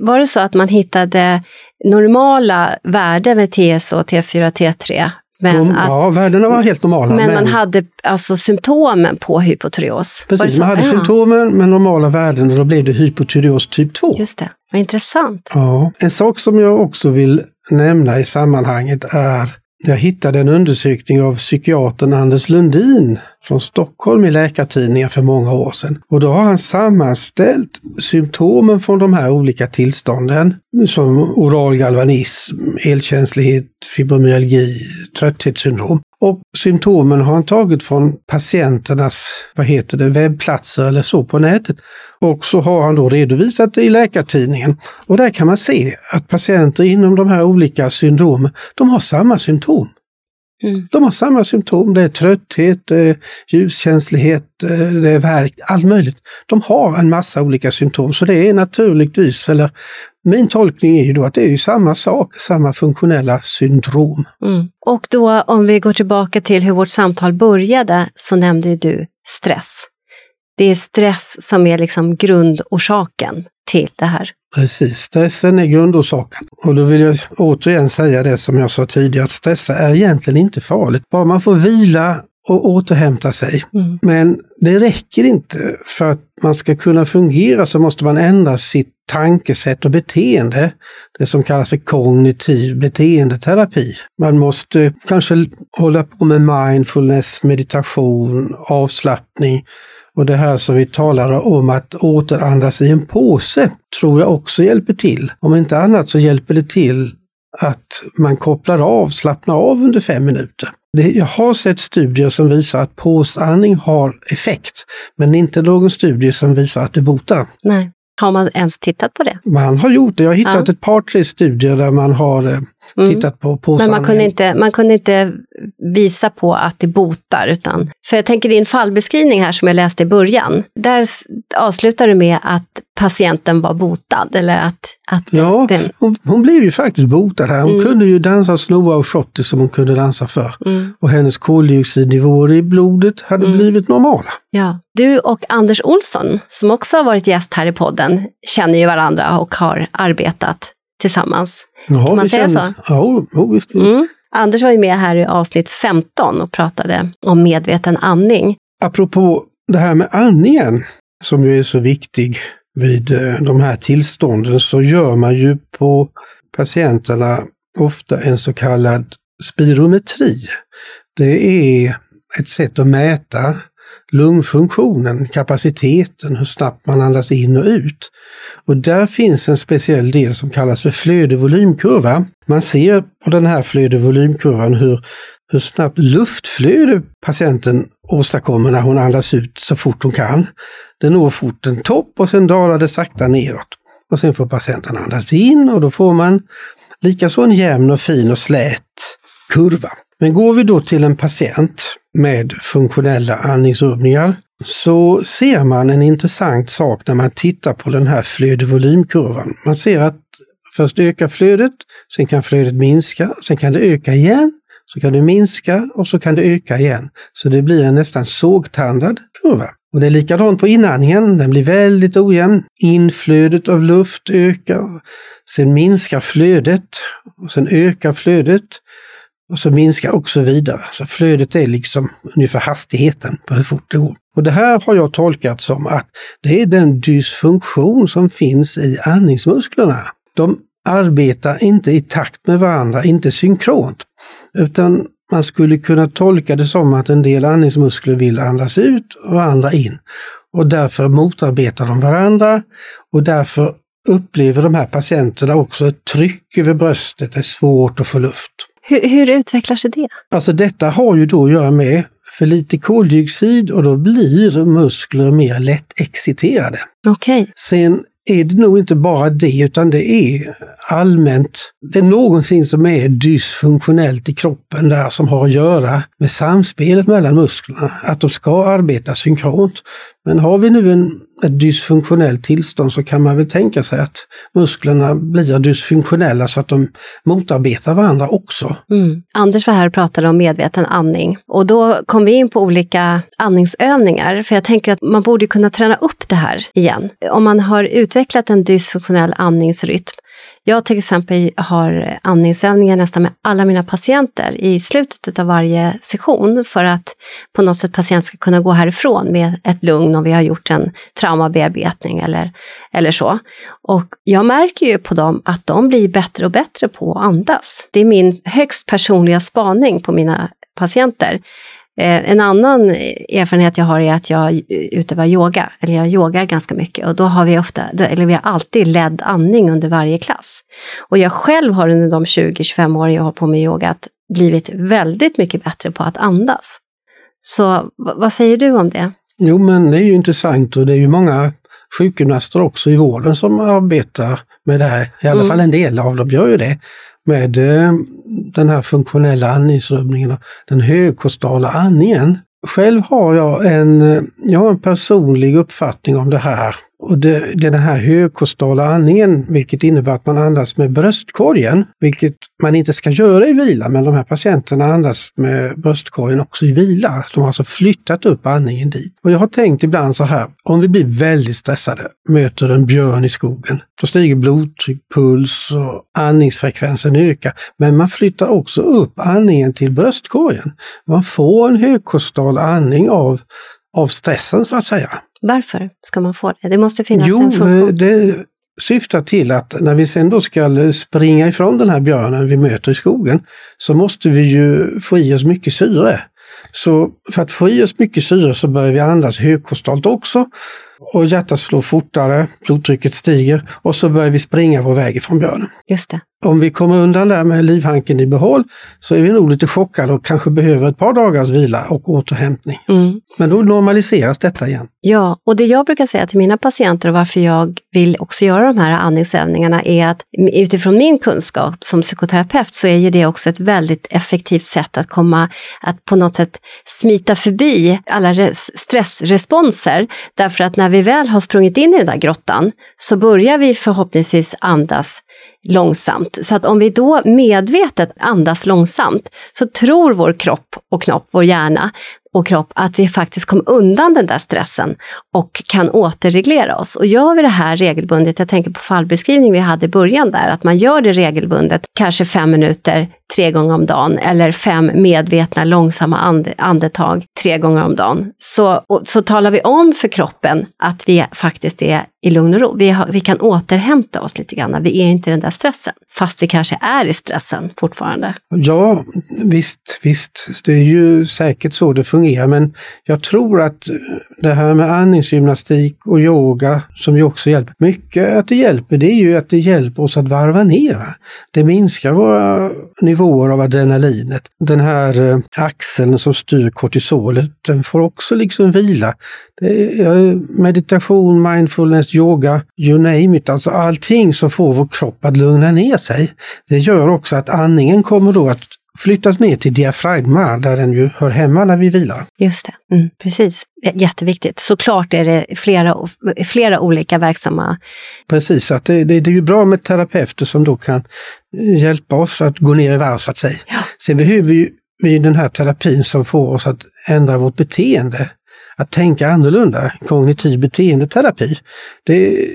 var det så att man hittade normala värden med TSO, T4, T3? Men, De, att, ja, värdena var helt normala. men man hade alltså symptomen på hypotyreos? Precis, man hade Ja, symptomen med normala värden och då blev det hypotyreos typ 2. Just det, vad intressant. Ja. En sak som jag också vill nämna i sammanhanget är jag hittade en undersökning av psykiatern Anders Lundin från Stockholm i Läkartidningen för många år sedan. Och då har han sammanställt symptomen från de här olika tillstånden som oral galvanism, elkänslighet, fibromyalgi, trötthetssyndrom. Och symptomen har han tagit från patienternas, vad heter det, webbplatser eller så på nätet. Och så har han då redovisat det i Läkartidningen. Och där kan man se att patienter inom de här olika syndromen, de har samma symptom. Mm. De har samma symptom. Det är trötthet, det är ljuskänslighet, det är värk, allt möjligt. De har en massa olika symptom så det är naturligtvis, eller min tolkning är ju då att det är ju samma sak, samma funktionella syndrom. Mm. Och då om vi går tillbaka till hur vårt samtal började så nämnde ju du stress. Det är stress som är liksom grundorsaken till det här. Precis, stressen är grundorsaken. Och då vill jag återigen säga det som jag sa tidigare, att stressa är egentligen inte farligt. Bara man får vila och återhämta sig. Mm. Men det räcker inte. För att man ska kunna fungera så måste man ändra sitt tankesätt och beteende. Det som kallas för kognitiv beteendeterapi. Man måste kanske hålla på med mindfulness, meditation, avslappning. Och det här som vi talade om att återandas i en påse tror jag också hjälper till. Om inte annat så hjälper det till att man kopplar av, slappnar av under fem minuter. Det, jag har sett studier som visar att påsandning har effekt, men inte någon studie som visar att det botar. Nej. Har man ens tittat på det? Man har gjort det. Jag har hittat Ja. ett par, tre studier där man har eh, Mm. tittat på Men man kunde, inte, man kunde inte visa på att det botar. Utan, för jag tänker din fallbeskrivning här som jag läste i början, där avslutar du med att patienten var botad. Eller att, att ja, den... hon, hon, blev ju faktiskt botad här. Hon mm. kunde ju dansa snoa och schotti som hon kunde dansa för. Mm. Och hennes koldioxidnivåer i blodet hade mm. blivit normala. Ja. Du och Anders Olsson, som också har varit gäst här i podden, känner ju varandra och har arbetat tillsammans. Jaha, kan man säga känner... så? Ja, oh, visst. Mm. Anders var ju med här i avsnitt 15 och pratade om medveten andning. Apropå det här med andningen, som ju är så viktig vid eh, de här tillstånden, så gör man ju på patienterna ofta en så kallad spirometri. Det är ett sätt att mäta lungfunktionen, kapaciteten, hur snabbt man andas in och ut. Och där finns en speciell del som kallas för flöde-volymkurva. Man ser på den här flöde-volymkurvan hur, hur snabbt luftflöde patienten åstadkommer när hon andas ut så fort hon kan. Den når fort en topp och sen dalar det sakta neråt. Och sen får patienten andas in och då får man likaså en jämn och fin och slät kurva. Men går vi då till en patient med funktionella andningsrubbningar så ser man en intressant sak när man tittar på den här flödevolymkurvan. Man ser att först ökar flödet, sen kan flödet minska, sen kan det öka igen, så kan det minska och så kan det öka igen. Så det blir en nästan sågtandad kurva. Och det är likadant på inandningen, den blir väldigt ojämn. Inflödet av luft ökar, sen minskar flödet och sen ökar flödet. Och så minskar och så vidare. Så flödet är liksom ungefär hastigheten på hur fort det går. Och det här har jag tolkat som att det är den dysfunktion som finns i andningsmusklerna. De arbetar inte i takt med varandra, inte synkront. Utan man skulle kunna tolka det som att en del andningsmuskler vill andas ut och andra in. Och därför motarbetar de varandra och därför upplever de här patienterna också ett tryck över bröstet, det är svårt att få luft. Hur, hur utvecklar sig det? Alltså detta har ju då att göra med för lite koldioxid och då blir muskler mer lättexciterade. Okej. Okay. Sen är det nog inte bara det utan det är allmänt, det är någonting som är dysfunktionellt i kroppen där som har att göra med samspelet mellan musklerna, att de ska arbeta synkront. Men har vi nu en, ett dysfunktionellt tillstånd så kan man väl tänka sig att musklerna blir dysfunktionella så att de motarbetar varandra också. Mm. Anders var här och pratade om medveten andning och då kom vi in på olika andningsövningar för jag tänker att man borde kunna träna upp det här igen. Om man har utvecklat en dysfunktionell andningsrytm jag till exempel har andningsövningar nästan med alla mina patienter i slutet av varje session för att på något sätt patienten ska kunna gå härifrån med ett lugn om vi har gjort en traumabearbetning eller, eller så. Och jag märker ju på dem att de blir bättre och bättre på att andas. Det är min högst personliga spaning på mina patienter. Eh, en annan erfarenhet jag har är att jag utövar yoga, eller jag yogar ganska mycket och då har vi ofta, eller vi har alltid ledd andning under varje klass. Och jag själv har under de 20-25 år jag har på med yoga blivit väldigt mycket bättre på att andas. Så vad säger du om det? Jo men det är ju intressant och det är ju många sjukgymnaster också i vården som arbetar med det här. I alla mm. fall en del av dem gör ju det med eh, den här funktionella andningsrubbningen, den högkostala andningen. Själv har jag en, eh, jag har en personlig uppfattning om det här och det, det är den här högkostala andningen, vilket innebär att man andas med bröstkorgen, vilket man inte ska göra i vila, men de här patienterna andas med bröstkorgen också i vila. De har alltså flyttat upp andningen dit. Och jag har tänkt ibland så här, om vi blir väldigt stressade, möter en björn i skogen, då stiger blodtryck, puls och andningsfrekvensen ökar. Men man flyttar också upp andningen till bröstkorgen. Man får en högkostal andning av, av stressen så att säga. Varför ska man få det? Det måste finnas jo, en funktion. det syftar till att när vi sen då ska springa ifrån den här björnen vi möter i skogen så måste vi ju få i oss mycket syre. Så för att få i oss mycket syre så börjar vi andas högkostalt också. och hjärtat slår fortare, blodtrycket stiger och så börjar vi springa vår väg ifrån björnen. Just det. Om vi kommer undan där med livhanken i behåll så är vi nog lite chockade och kanske behöver ett par dagars vila och återhämtning. Mm. Men då normaliseras detta igen. Ja, och det jag brukar säga till mina patienter och varför jag vill också göra de här andningsövningarna är att utifrån min kunskap som psykoterapeut så är ju det också ett väldigt effektivt sätt att komma, att på något sätt smita förbi alla stressresponser. Därför att när vi väl har sprungit in i den där grottan så börjar vi förhoppningsvis andas långsamt. Så att om vi då medvetet andas långsamt så tror vår kropp och knopp, vår hjärna, och kropp att vi faktiskt kom undan den där stressen och kan återreglera oss. Och gör vi det här regelbundet, jag tänker på fallbeskrivning vi hade i början där, att man gör det regelbundet, kanske fem minuter tre gånger om dagen eller fem medvetna långsamma and andetag tre gånger om dagen. Så, och, så talar vi om för kroppen att vi faktiskt är i lugn och ro. Vi, har, vi kan återhämta oss lite grann. Vi är inte i den där stressen, fast vi kanske är i stressen fortfarande. Ja, visst, visst. Det är ju säkert så det fungerar, men jag tror att det här med andningsgymnastik och yoga som ju också hjälper. Mycket att det hjälper, det är ju att det hjälper oss att varva ner. Det minskar våra nivåer av adrenalinet. Den här eh, axeln som styr kortisolet, den får också liksom vila. Är, eh, meditation, mindfulness, yoga, you name it, alltså allting som får vår kropp att lugna ner sig. Det gör också att andningen kommer då att flyttas ner till diafragma där den ju hör hemma när vi vilar. Just det, mm, precis. Jätteviktigt. Såklart är det flera, flera olika verksamma... Precis, att det, det, det är ju bra med terapeuter som då kan hjälpa oss att gå ner i varv så att säga. Ja, Sen behöver vi, vi den här terapin som får oss att ändra vårt beteende att tänka annorlunda, kognitiv beteendeterapi. Det,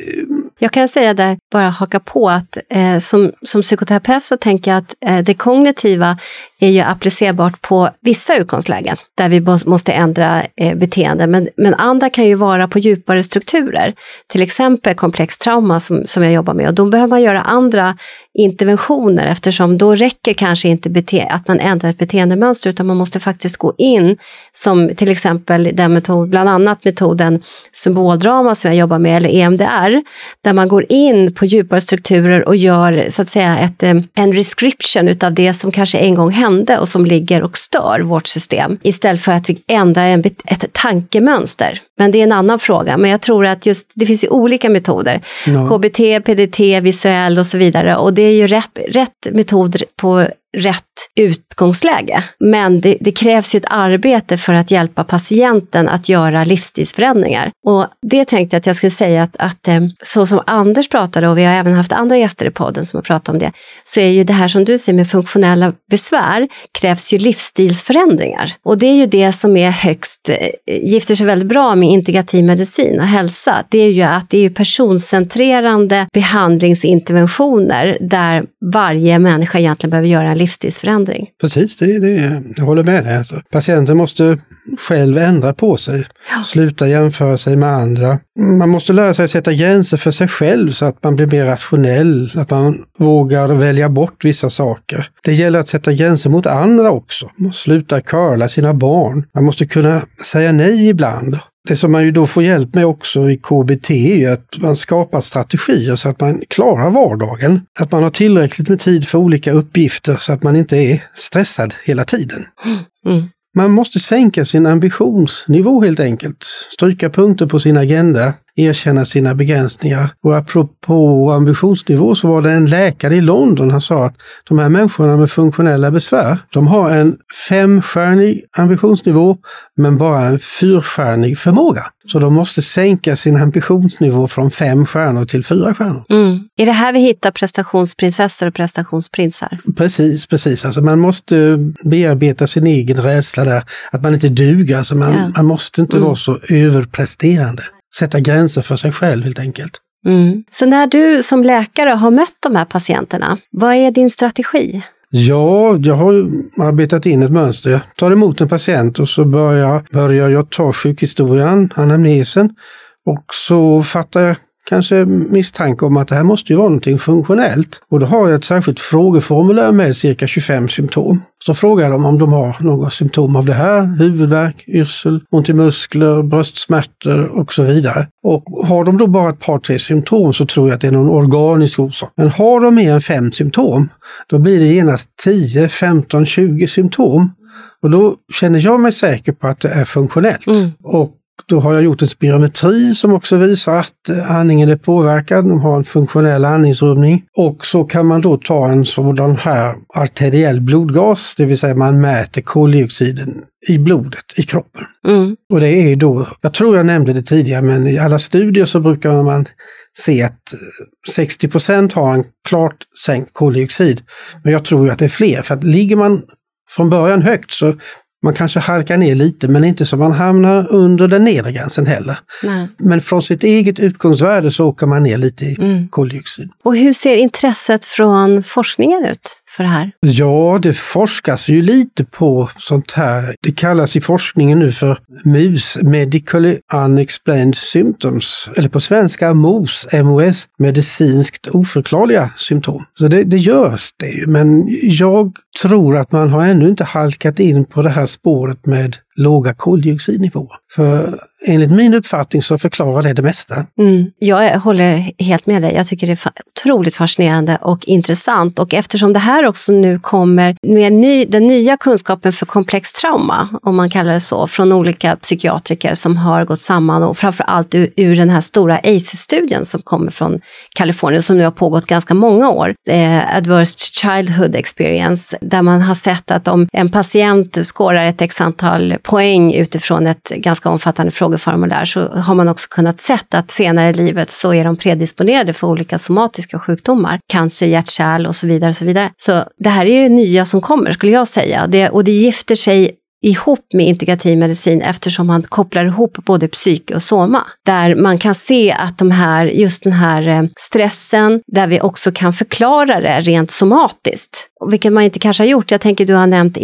jag kan säga där, bara haka på att eh, som, som psykoterapeut så tänker jag att eh, det kognitiva är ju applicerbart på vissa utgångslägen där vi måste ändra eh, beteende. Men, men andra kan ju vara på djupare strukturer. Till exempel komplex trauma som, som jag jobbar med och då behöver man göra andra interventioner eftersom då räcker kanske inte bete att man ändrar ett beteendemönster utan man måste faktiskt gå in som till exempel den metod, bland annat metoden symboldrama som jag jobbar med eller EMDR där man går in på djupare strukturer och gör så att säga ett, eh, en rescription utav det som kanske en gång hände hände och som ligger och stör vårt system istället för att vi ändrar en, ett tankemönster. Men det är en annan fråga. Men jag tror att just det finns ju olika metoder. Ja. KBT, PDT, visuell och så vidare. Och det är ju rätt, rätt metod på rätt utgångsläge. Men det, det, krävs ju ett arbete för att hjälpa patienten att göra livsstilsförändringar. Och det tänkte jag att jag skulle säga att, att eh, så som Anders pratade, och vi har även haft andra gäster i podden som har pratat om det, så är ju det här som du säger med funktionella besvär krävs ju livsstilsförändringar. Och det är ju det som är högst, eh, gifter sig väldigt bra med integrativ medicin och hälsa. Det är ju att det är personcentrerande behandlingsinterventioner där varje människa egentligen behöver göra en livsstilsförändring. Precis, det, det, jag håller med dig. Alltså. Patienten måste själv ändra på sig, ja. sluta jämföra sig med andra. Man måste lära sig att sätta gränser för sig själv så att man blir mer rationell, att man vågar välja bort vissa saker. Det gäller att sätta gränser mot andra också. Man måste sluta curla sina barn. Man måste kunna säga nej ibland. Det som man ju då får hjälp med också i KBT är att man skapar strategier så att man klarar vardagen. Att man har tillräckligt med tid för olika uppgifter så att man inte är stressad hela tiden. Mm. Man måste sänka sin ambitionsnivå helt enkelt. Stryka punkter på sin agenda, erkänna sina begränsningar. Och apropå ambitionsnivå så var det en läkare i London, han sa att de här människorna med funktionella besvär, de har en femstjärnig ambitionsnivå men bara en fyrstjärnig förmåga. Så de måste sänka sin ambitionsnivå från fem stjärnor till fyra stjärnor. Mm. Är det här vi hittar prestationsprinsessor och prestationsprinsar? Precis, precis. Alltså man måste bearbeta sin egen rädsla där, att man inte duger. Alltså man, ja. man måste inte mm. vara så överpresterande sätta gränser för sig själv helt enkelt. Mm. Så när du som läkare har mött de här patienterna, vad är din strategi? Ja, jag har arbetat in ett mönster. Jag tar emot en patient och så börjar, börjar jag ta sjukhistorien, anamnesen och så fattar jag kanske misstanke om att det här måste ju vara någonting funktionellt. Och då har jag ett särskilt frågeformulär med cirka 25 symptom. Så frågar de om de har några symptom av det här, huvudvärk, yrsel, ont i muskler, bröstsmärtor och så vidare. Och har de då bara ett par, tre symptom så tror jag att det är någon organisk orsak. Men har de mer än fem symptom, då blir det genast 10, 15, 20 symptom. Och då känner jag mig säker på att det är funktionellt. Mm. Och då har jag gjort en spirometri som också visar att eh, andningen är påverkad. De har en funktionell andningsrubbning. Och så kan man då ta en sådan här arteriell blodgas, det vill säga man mäter koldioxiden i blodet i kroppen. Mm. Och det är då, jag tror jag nämnde det tidigare, men i alla studier så brukar man se att 60 eh, har en klart sänkt koldioxid. Men jag tror att det är fler, för att ligger man från början högt så man kanske halkar ner lite men inte så man hamnar under den nedre gränsen heller. Nej. Men från sitt eget utgångsvärde så åker man ner lite i mm. koldioxid. Och hur ser intresset från forskningen ut? För det här? Ja, det forskas ju lite på sånt här. Det kallas i forskningen nu för MUS, Medically Unexplained Symptoms, eller på svenska MOS, MOS, medicinskt oförklarliga symptom. Så det, det görs det ju, men jag tror att man har ännu inte halkat in på det här spåret med låga koldioxidnivåer. För enligt min uppfattning så förklarar det det mesta. Mm, jag håller helt med dig. Jag tycker det är otroligt fascinerande och intressant. Och eftersom det här också nu kommer med ny, den nya kunskapen för komplex trauma, om man kallar det så, från olika psykiatriker som har gått samman och framför allt ur, ur den här stora ACE-studien som kommer från Kalifornien som nu har pågått ganska många år, eh, Adverse Childhood Experience, där man har sett att om en patient skårar ett x antal poäng utifrån ett ganska omfattande frågeformulär så har man också kunnat se att senare i livet så är de predisponerade för olika somatiska sjukdomar, cancer, hjärtkärl och så vidare. Och så vidare. Så det här är det nya som kommer skulle jag säga det, och det gifter sig ihop med integrativ medicin eftersom man kopplar ihop både psyke och soma. Där man kan se att de här, just den här eh, stressen, där vi också kan förklara det rent somatiskt vilket man inte kanske har gjort. Jag tänker du har nämnt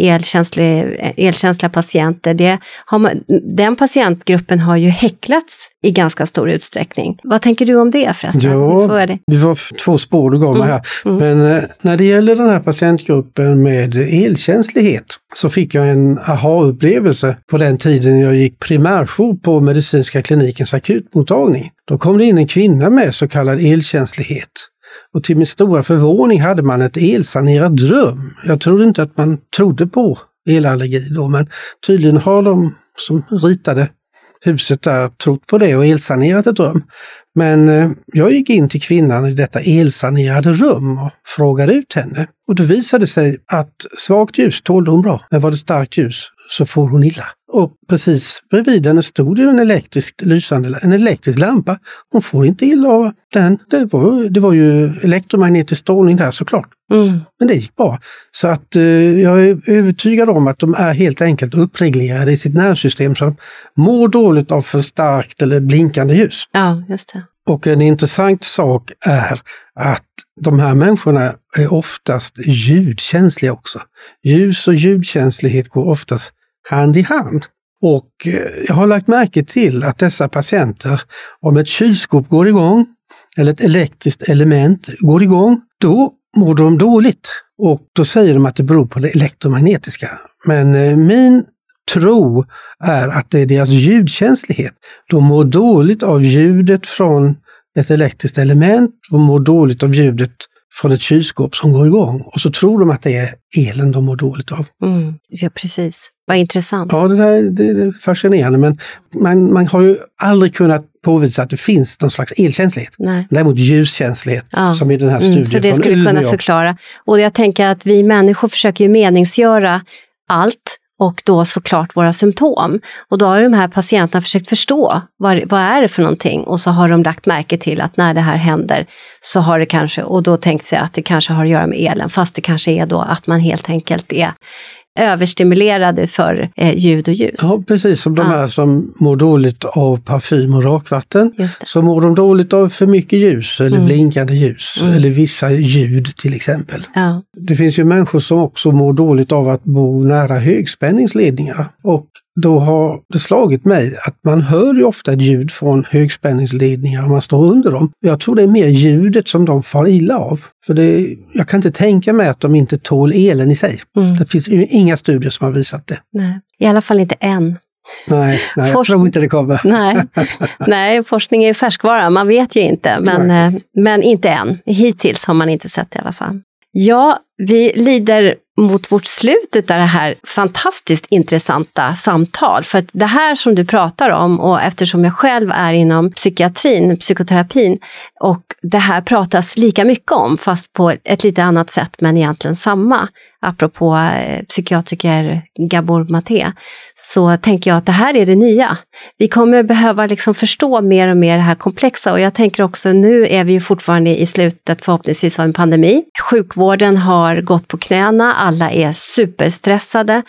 elkänsliga patienter. Det har man, den patientgruppen har ju häcklats i ganska stor utsträckning. Vad tänker du om det förresten? Ja, det var två spår du gav mig här. Mm. Men eh, när det gäller den här patientgruppen med elkänslighet så fick jag en aha-upplevelse på den tiden jag gick primärjour på medicinska klinikens akutmottagning. Då kom det in en kvinna med så kallad elkänslighet. Och till min stora förvåning hade man ett elsanerat rum. Jag trodde inte att man trodde på elallergi då, men tydligen har de som ritade huset där trott på det och elsanerat ett rum. Men eh, jag gick in till kvinnan i detta elsanerade rum och frågade ut henne. Och det visade sig att svagt ljus tålde hon bra, men var det starkt ljus så får hon illa. Och precis bredvid henne stod det en elektriskt lysande, en elektrisk lampa. Hon får inte illa av den. Det var, det var ju elektromagnetisk strålning där såklart. Mm. Men det gick bra. Så att eh, jag är övertygad om att de är helt enkelt uppreglerade i sitt nervsystem så de mår dåligt av för starkt eller blinkande ljus. Ja, just det. Och en intressant sak är att de här människorna är oftast ljudkänsliga också. Ljus och ljudkänslighet går oftast hand i hand. Och eh, jag har lagt märke till att dessa patienter, om ett kylskåp går igång eller ett elektriskt element går igång, då mår de dåligt. Och då säger de att det beror på det elektromagnetiska. Men eh, min tro är att det är deras ljudkänslighet. De mår dåligt av ljudet från ett elektriskt element, de mår dåligt av ljudet från ett kylskåp som går igång och så tror de att det är elen de mår dåligt av. Mm, ja, precis. Vad intressant. Ja, det, där, det, det är fascinerande men man, man har ju aldrig kunnat påvisa att det finns någon slags elkänslighet. Nej. Däremot ljuskänslighet, ja. som i den här studien mm, Så det skulle kunna förklara. Och jag tänker att vi människor försöker ju meningsgöra allt och då såklart våra symptom. Och då har de här patienterna försökt förstå vad, vad är det för någonting och så har de lagt märke till att när det här händer så har det kanske, och då tänkt sig att det kanske har att göra med elen, fast det kanske är då att man helt enkelt är överstimulerade för eh, ljud och ljus. Ja, precis som de här som mår dåligt av parfym och rakvatten. Så mår de dåligt av för mycket ljus eller mm. blinkande ljus mm. eller vissa ljud till exempel. Ja. Det finns ju människor som också mår dåligt av att bo nära högspänningsledningar. Och då har det slagit mig att man hör ju ofta ett ljud från högspänningsledningar om man står under dem. Jag tror det är mer ljudet som de far illa av. För det, jag kan inte tänka mig att de inte tål elen i sig. Mm. Det finns inga studier som har visat det. Nej, i alla fall inte än. Nej, nej jag tror inte det kommer. Nej, nej, forskning är färskvara, man vet ju inte. Men, eh, men inte än. Hittills har man inte sett det i alla fall. Ja, vi lider mot vårt slut av det här fantastiskt intressanta samtal. För att det här som du pratar om och eftersom jag själv är inom psykiatrin, psykoterapin och det här pratas lika mycket om fast på ett lite annat sätt men egentligen samma. Apropå eh, psykiatriker Gabor Maté så tänker jag att det här är det nya. Vi kommer behöva liksom förstå mer och mer det här komplexa och jag tänker också nu är vi ju fortfarande i slutet förhoppningsvis av en pandemi. Sjukvården har gått på knäna, alla är superstressade.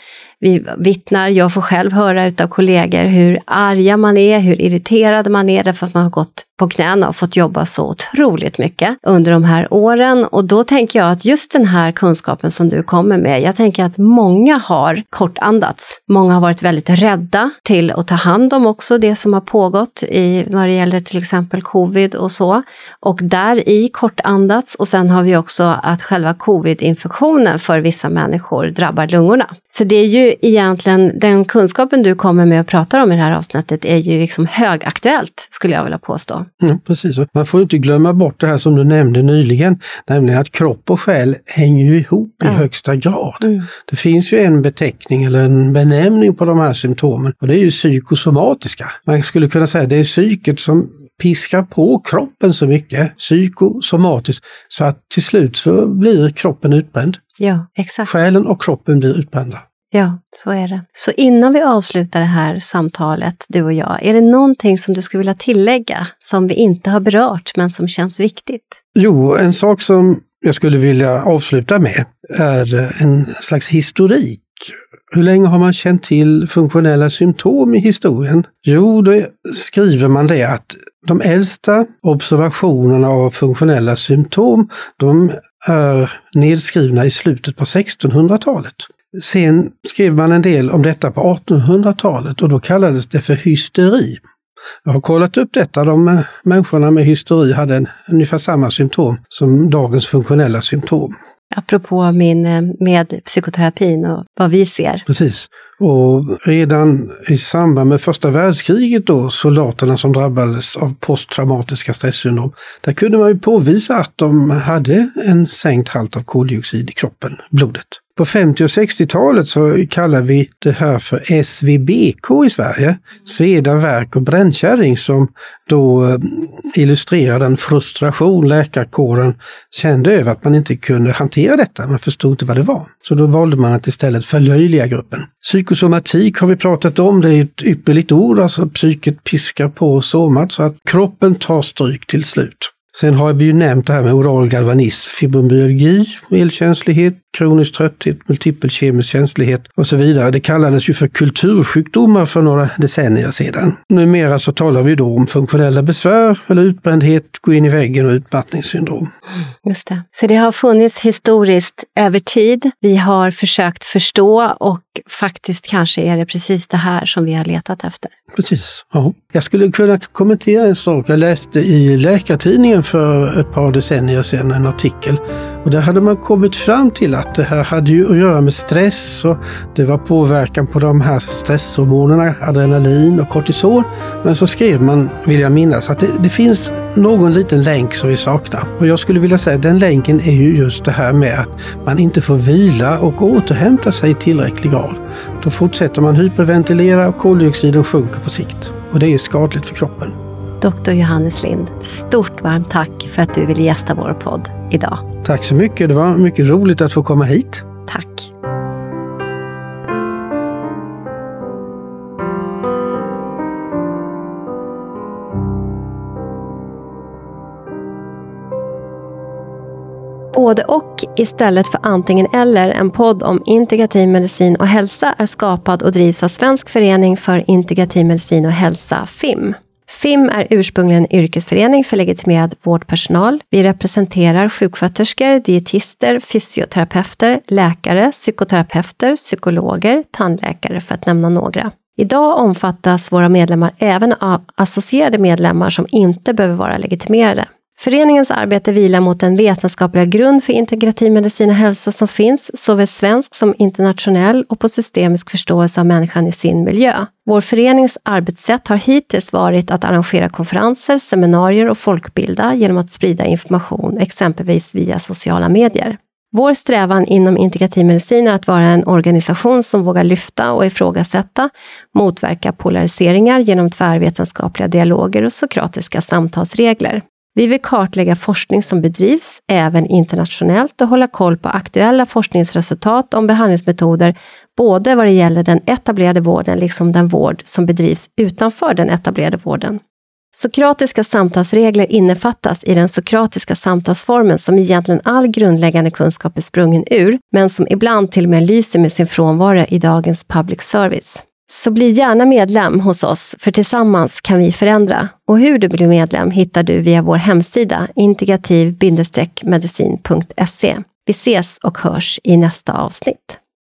Vi vittnar, jag får själv höra utav kollegor hur arga man är, hur irriterad man är därför att man har gått på knäna och fått jobba så otroligt mycket under de här åren. Och då tänker jag att just den här kunskapen som du kommer med, jag tänker att många har kortandats. Många har varit väldigt rädda till att ta hand om också det som har pågått i vad det gäller till exempel covid och så. Och där i kortandats och sen har vi också att själva covid-infektionen för vissa människor drabbar lungorna. Så det är ju egentligen den kunskapen du kommer med och pratar om i det här avsnittet är ju liksom högaktuellt skulle jag vilja påstå. Ja, precis. Man får inte glömma bort det här som du nämnde nyligen, nämligen att kropp och själ hänger ju ihop ja. i högsta grad. Mm. Det finns ju en beteckning eller en benämning på de här symptomen och det är ju psykosomatiska. Man skulle kunna säga att det är psyket som piskar på kroppen så mycket, psykosomatiskt, så att till slut så blir kroppen utbränd. Ja, exakt. Själen och kroppen blir utbrända. Ja, så är det. Så innan vi avslutar det här samtalet, du och jag, är det någonting som du skulle vilja tillägga som vi inte har berört men som känns viktigt? Jo, en sak som jag skulle vilja avsluta med är en slags historik. Hur länge har man känt till funktionella symptom i historien? Jo, då skriver man det att de äldsta observationerna av funktionella symptom, de är nedskrivna i slutet på 1600-talet. Sen skrev man en del om detta på 1800-talet och då kallades det för hysteri. Jag har kollat upp detta. De människorna med hysteri hade en, ungefär samma symptom som dagens funktionella symptom. Apropå min eh, med psykoterapin och vad vi ser. Precis. Och redan i samband med första världskriget då, soldaterna som drabbades av posttraumatiska stresssyndrom, där kunde man ju påvisa att de hade en sänkt halt av koldioxid i kroppen, blodet. På 50 och 60-talet så kallar vi det här för SVBK i Sverige, sveda, verk och brännkärring, som då eh, illustrerar den frustration läkarkåren kände över att man inte kunde hantera detta. Man förstod inte vad det var. Så då valde man att istället förlöjliga gruppen. Psykosomatik har vi pratat om, det är ett ypperligt ord, alltså psyket piskar på somat så att kroppen tar stryk till slut. Sen har vi ju nämnt det här med oral galvanism, fibromyalgi, elkänslighet, kronisk trötthet, multipel kemisk känslighet och så vidare. Det kallades ju för kultursjukdomar för några decennier sedan. Numera så talar vi då om funktionella besvär eller utbrändhet, gå in i väggen och utmattningssyndrom. Just det. Så det har funnits historiskt över tid. Vi har försökt förstå och faktiskt kanske är det precis det här som vi har letat efter. Precis. Ja. Jag skulle kunna kommentera en sak. Jag läste i Läkartidningen för ett par decennier sedan en artikel och där hade man kommit fram till att det här hade ju att göra med stress och det var påverkan på de här stresshormonerna, adrenalin och kortisol. Men så skrev man, vill jag minnas, att det, det finns någon liten länk som vi saknar. Och jag skulle vilja säga att den länken är ju just det här med att man inte får vila och återhämta sig i tillräcklig grad. Då fortsätter man hyperventilera och koldioxiden sjunker på sikt. Och det är skadligt för kroppen. Doktor Johannes Lind, stort varmt tack för att du ville gästa vår podd idag. Tack så mycket. Det var mycket roligt att få komma hit. Tack. Både och istället för antingen eller, en podd om integrativ medicin och hälsa är skapad och drivs av Svensk förening för integrativ medicin och hälsa, FIM. FIM är ursprungligen en yrkesförening för legitimerad vårdpersonal. Vi representerar sjuksköterskor, dietister, fysioterapeuter, läkare, psykoterapeuter, psykologer, tandläkare för att nämna några. Idag omfattas våra medlemmar även av associerade medlemmar som inte behöver vara legitimerade. Föreningens arbete vilar mot den vetenskapliga grund för integrativ medicin och hälsa som finns, såväl svensk som internationell och på systemisk förståelse av människan i sin miljö. Vår förenings arbetssätt har hittills varit att arrangera konferenser, seminarier och folkbilda genom att sprida information, exempelvis via sociala medier. Vår strävan inom integrativ medicin är att vara en organisation som vågar lyfta och ifrågasätta, motverka polariseringar genom tvärvetenskapliga dialoger och sokratiska samtalsregler. Vi vill kartlägga forskning som bedrivs även internationellt och hålla koll på aktuella forskningsresultat om behandlingsmetoder, både vad det gäller den etablerade vården liksom den vård som bedrivs utanför den etablerade vården. Sokratiska samtalsregler innefattas i den sokratiska samtalsformen som egentligen all grundläggande kunskap är sprungen ur, men som ibland till och med lyser med sin frånvaro i dagens public service. Så bli gärna medlem hos oss, för tillsammans kan vi förändra. Och hur du blir medlem hittar du via vår hemsida integrativ-medicin.se. Vi ses och hörs i nästa avsnitt.